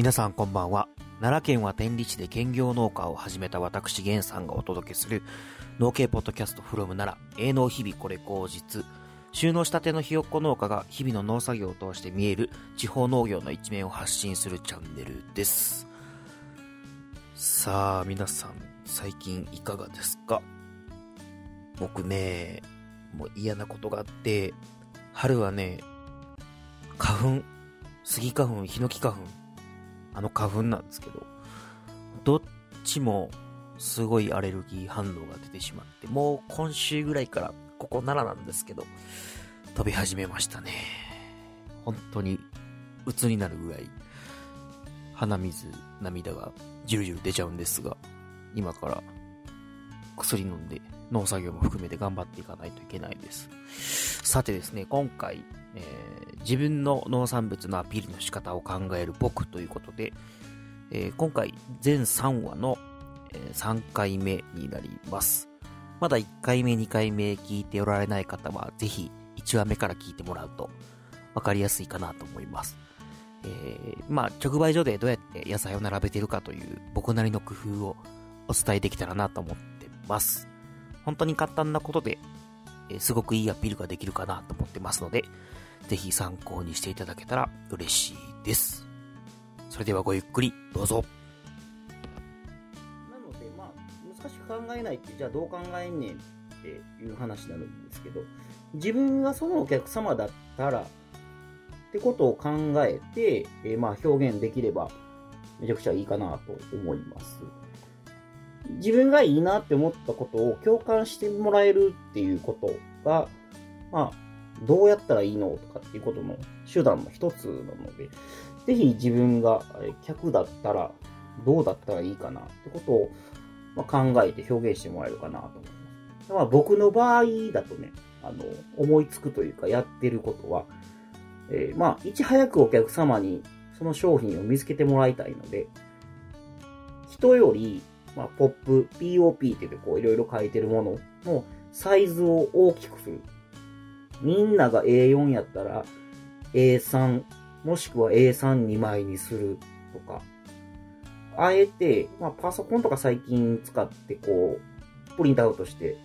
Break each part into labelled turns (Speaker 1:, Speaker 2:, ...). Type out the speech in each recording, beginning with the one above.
Speaker 1: 皆さんこんばんは。奈良県は天理市で兼業農家を始めた私源さんがお届けする農系ポッドキャストフロム奈良、営農日々これ口実。収納したてのひよっこ農家が日々の農作業を通して見える地方農業の一面を発信するチャンネルです。さあ、皆さん、最近いかがですか？僕ね、もう嫌なことがあって、春はね、花粉、スギ花粉、ヒノキ花粉、あの花粉なんですけど、どっちもすごいアレルギー反応が出てしまって、もう今週ぐらいから、ここならなんですけど、飛び始めましたね。本当に、鬱になるぐらい、鼻水、涙がじゅるじゅる出ちゃうんですが、今から薬飲んで農作業も含めて頑張っていかないといけないです。さてですね、今回、えー自分の農産物のアピールの仕方を考える僕ということで、えー今回全3話の、えー3回目になります。まだ1回目、2回目聞いておられない方は、ぜひ1話目から聞いてもらうと分かりやすいかなと思います。えーまあ、直売所でどうやって野菜を並べてるかという僕なりの工夫をお伝えできたらなと思ってます。本当に簡単なことで、えすごくいいアピールができるかなと思ってますので、ぜひ参考にしていただけたら嬉しいです。それではごゆっくりどうぞ。
Speaker 2: なので、まあ、難しく考えないって、じゃあどう考えんねんっていう話になるんですけど、自分がそのお客様だったら、ってことを考えて、えーまあ表現できれば、めちゃくちゃいいかなと思います。自分がいいなって思ったことを共感してもらえるっていうことが、まあ、どうやったらいいのとかっていうことの手段の一つなので、ぜひ自分が客だったら、どうだったらいいかなってことを、ま、考えて表現してもらえるかなと思います。まあ、僕の場合だとね、あの、思いつくというかやってることは、えーまあ、いち早くお客様にその商品を見つけてもらいたいので、人より、まあ、ポップ、POP って言ってこういろいろ書いてるもののサイズを大きくする。みんなが A4 やったら A3、もしくは A32 枚にするとか、あえて、まあ、パソコンとか最近使ってこう、プリントアウトして、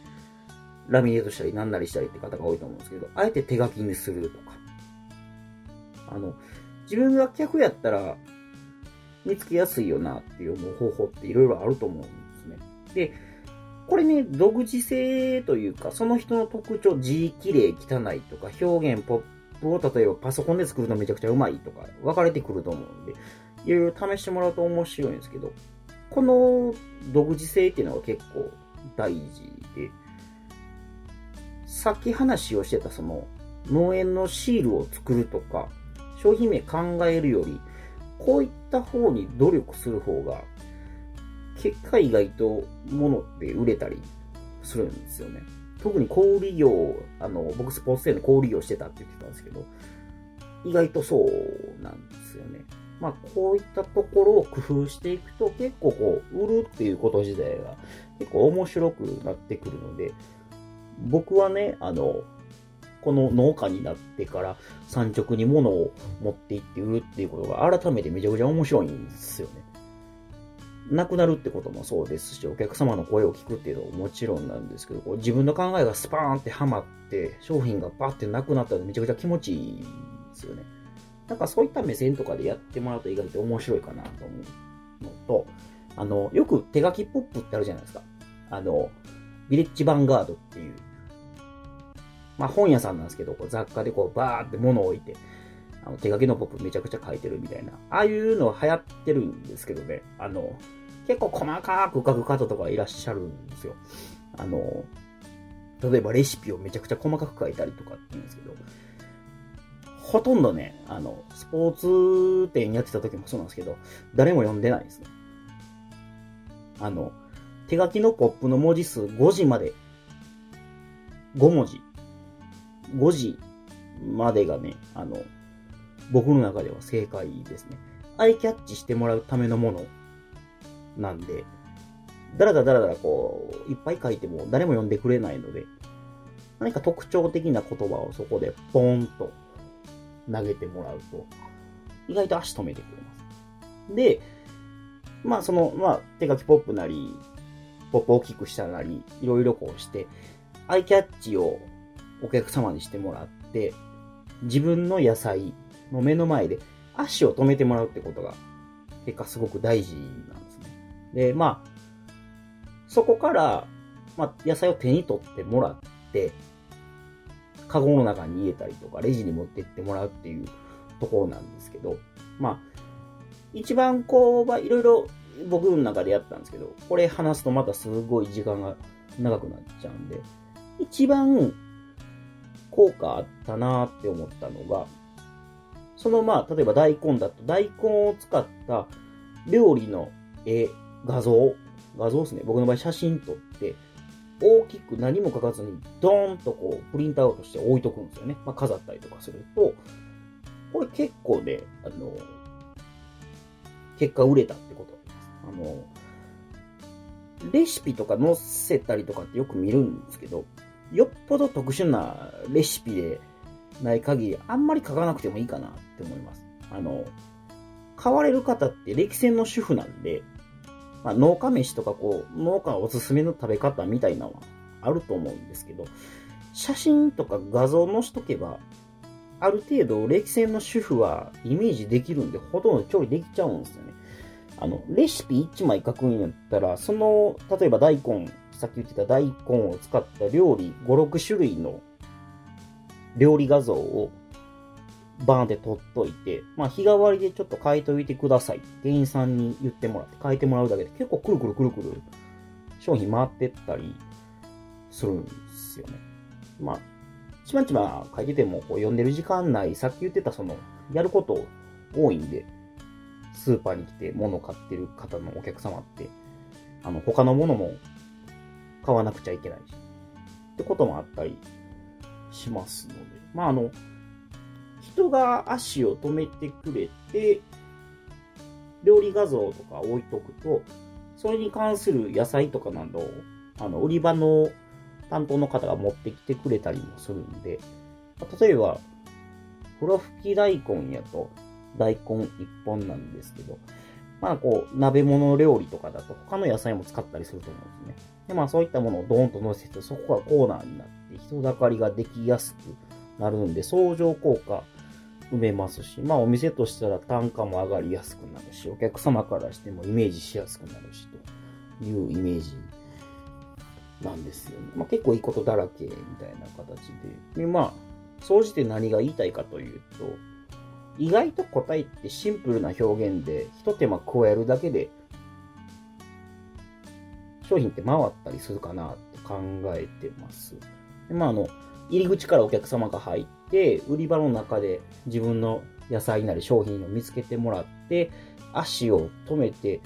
Speaker 2: ラミネートしたりなんなりしたりって方が多いと思うんですけど、あえて手書きにするとか。あの、自分が客やったら、見つけやすいよなっていう思う方法っていろいろあると思うんですね。で、これね、独自性というか、その人の特徴、字綺麗、汚いとか、表現、ポップを例えばパソコンで作るのめちゃくちゃうまいとか、分かれてくると思うんで、いろいろ試してもらうと面白いんですけど、この独自性っていうのが結構大事で、さっき話をしてたその農園のシールを作るとか、商品名考えるより、こういった方に努力する方が、結果意外と物って売れたりするんですよね。特に小売業、あの、僕スポーツ店で小売業してたって言ってたんですけど、意外とそうなんですよね。まあ、こういったところを工夫していくと結構こう、売るっていうこと自体が結構面白くなってくるので、僕はね、あの、この農家になってから産直に物を持って行って売るっていうことが改めてめちゃくちゃ面白いんですよね。なくなるってこともそうですし、お客様の声を聞くっていうのももちろんなんですけど、こう自分の考えがスパーンってはまって、商品がバッてなくなったらめちゃくちゃ気持ちいいんですよね。なんかそういった目線とかでやってもらうと意外と面白いかなと思うのと、あの、よく手書きポップってあるじゃないですか。あの、ビレッジヴァンガードっていう、まあ本屋さんなんですけど、こう雑貨でこうバーって物を置いて、あの手書きのポップめちゃくちゃ書いてるみたいな。ああいうのは流行ってるんですけどね。あの、結構細かく書く方とかいらっしゃるんですよ。あの、例えばレシピをめちゃくちゃ細かく書いたりとかって言うんですけど、ほとんどね、あの、スポーツ店やってた時もそうなんですけど、誰も読んでないですね。あの、手書きのポップの文字数5字まで、5文字。5字までがね、あの、僕の中では正解ですね。アイキャッチしてもらうためのものなんで、だらだらだらだらこう、いっぱい書いても誰も読んでくれないので、何か特徴的な言葉をそこでポーンと投げてもらうと、意外と足止めてくれます。で、まあその、まあ手書きポップなり、ポップ大きくしたなり、いろいろこうして、アイキャッチをお客様にしてもらって、自分の野菜の目の前で足を止めてもらうってことが、結果すごく大事なんですね。で、まあ、そこから、まあ、野菜を手に取ってもらって、カゴの中に入れたりとか、レジに持ってってもらうっていうところなんですけど、まあ、一番こう、まあ、いろいろ僕の中でやったんですけど、これ話すとまたすごい時間が長くなっちゃうんで、一番効果あったなって思ったのが、そのまあ、例えば大根だと、大根を使った料理の絵、画像、画像ですね。僕の場合写真撮って、大きく何も書かずに、ドーンとこう、プリントアウトして置いとくんですよね。まあ、飾ったりとかすると、これ結構ね、あの、結果売れたってことですあの、レシピとか載せたりとかってよく見るんですけど、よっぽど特殊なレシピでない限り、あんまり書かなくてもいいかなって思います。あの、買われる方って歴戦の主婦なんで、まあ、農家飯とかこう、農家おすすめの食べ方みたいなのはあると思うんですけど、写真とか画像載しとけば、ある程度歴戦の主婦はイメージできるんで、ほとんど調理できちゃうんですよね。あの、レシピ1枚書くんやったら、その、例えば大根、さっき言ってた大根を使った料理5、6種類の料理画像をバーンって撮っといて、まあ日替わりでちょっと変えといてください。店員さんに言ってもらって変えてもらうだけで結構くるくるくるくる商品回ってったりするんですよね。まあ、ちまちま書いててもこう読んでる時間内、さっき言ってたその、やること多いんで、スーパーに来て物を買ってる方のお客様って、あの、他のものも買わなくちゃいけないし、ってこともあったりしますので、まああの、人が足を止めてくれて、料理画像とか置いとくと、それに関する野菜とかなどを、あの、売り場の担当の方が持ってきてくれたりもするんで、例えば、ふろふき大根やと大根一本なんですけど、まあこう、鍋物料理とかだと他の野菜も使ったりすると思うんですね。で、まあそういったものをドーンと乗せて、そこがコーナーになって人だかりができやすくなるんで、相乗効果埋めますし、まあお店としたら単価も上がりやすくなるし、お客様からしてもイメージしやすくなるし、というイメージなんですよね。まあ結構いいことだらけみたいな形で。で、まあ、総じて何が言いたいかというと、意外と答えってシンプルな表現で、一手間加えるだけで、商品って回ったりするかなって考えてます。でまあ、あの、入り口からお客様が入って、売り場の中で自分の野菜なり商品を見つけてもらって、足を止めて、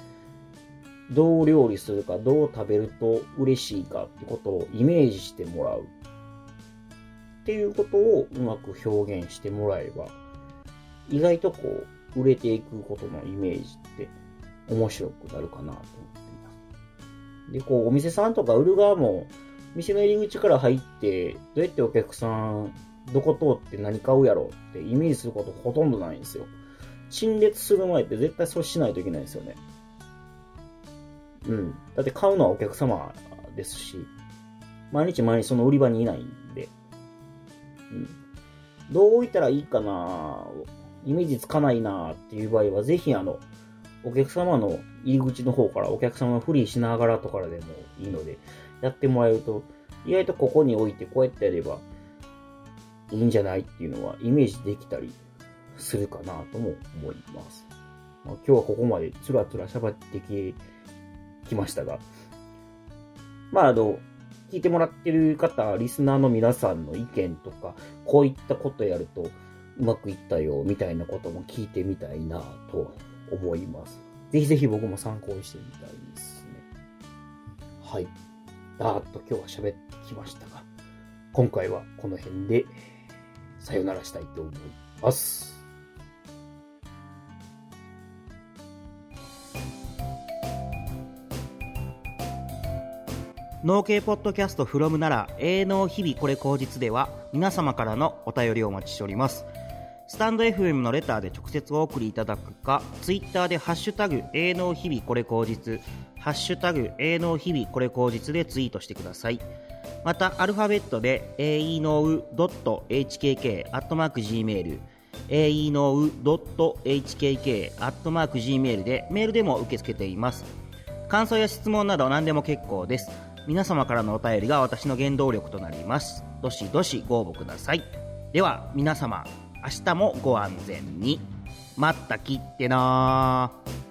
Speaker 2: どう料理するか、どう食べると嬉しいかってことをイメージしてもらう。っていうことをうまく表現してもらえば、意外とこう、売れていくことのイメージって面白くなるかなと思っています。で、こう、お店さんとか売る側も、店の入り口から入って、どうやってお客さん、どこ通って何買うやろうってイメージすることほとんどないんですよ。陳列する前って絶対そうしないといけないんですよね。うん。だって買うのはお客様ですし、毎日毎日その売り場にいないんで、うん。どう置いたらいいかなイメージつかないなっていう場合は、ぜひあの、お客様の入り口の方からお客様がフリーしながらとかでもいいので、やってもらえると、意外とここに置いてこうやってやればいいんじゃないっていうのはイメージできたりするかなとも思います。まあ、今日はここまでつらつら喋ってききましたが、まああの、聞いてもらってる方、リスナーの皆さんの意見とか、こういったことやると、うまくいったよ、みたいなことも聞いてみたいなと思います。ぜひぜひ僕も参考にしてみたいですね。はい。だーっと今日は喋ってきましたが、今回はこの辺でさよならしたいと思います。
Speaker 3: 農系ポッドキャストフロムなら営農日々これ口実では皆様からのお便りをお待ちしております。
Speaker 2: スタンド FM のレターで直接お送りいただくか、ツイッターでハッシュタグ、営農日々これ口実、ハッシュタグ、営農日々これ口実でツイートしてください。また、アルファベットで、えいのう .hkk、アットマーク gmail、えいのう .hkk、アットマーク gmail でメールでも受け付けています。感想や質問など何でも結構です。皆様からのお便りが私の原動力となります。どしどしご応募ください。では、皆様、明日もご安全に。まったきってなー。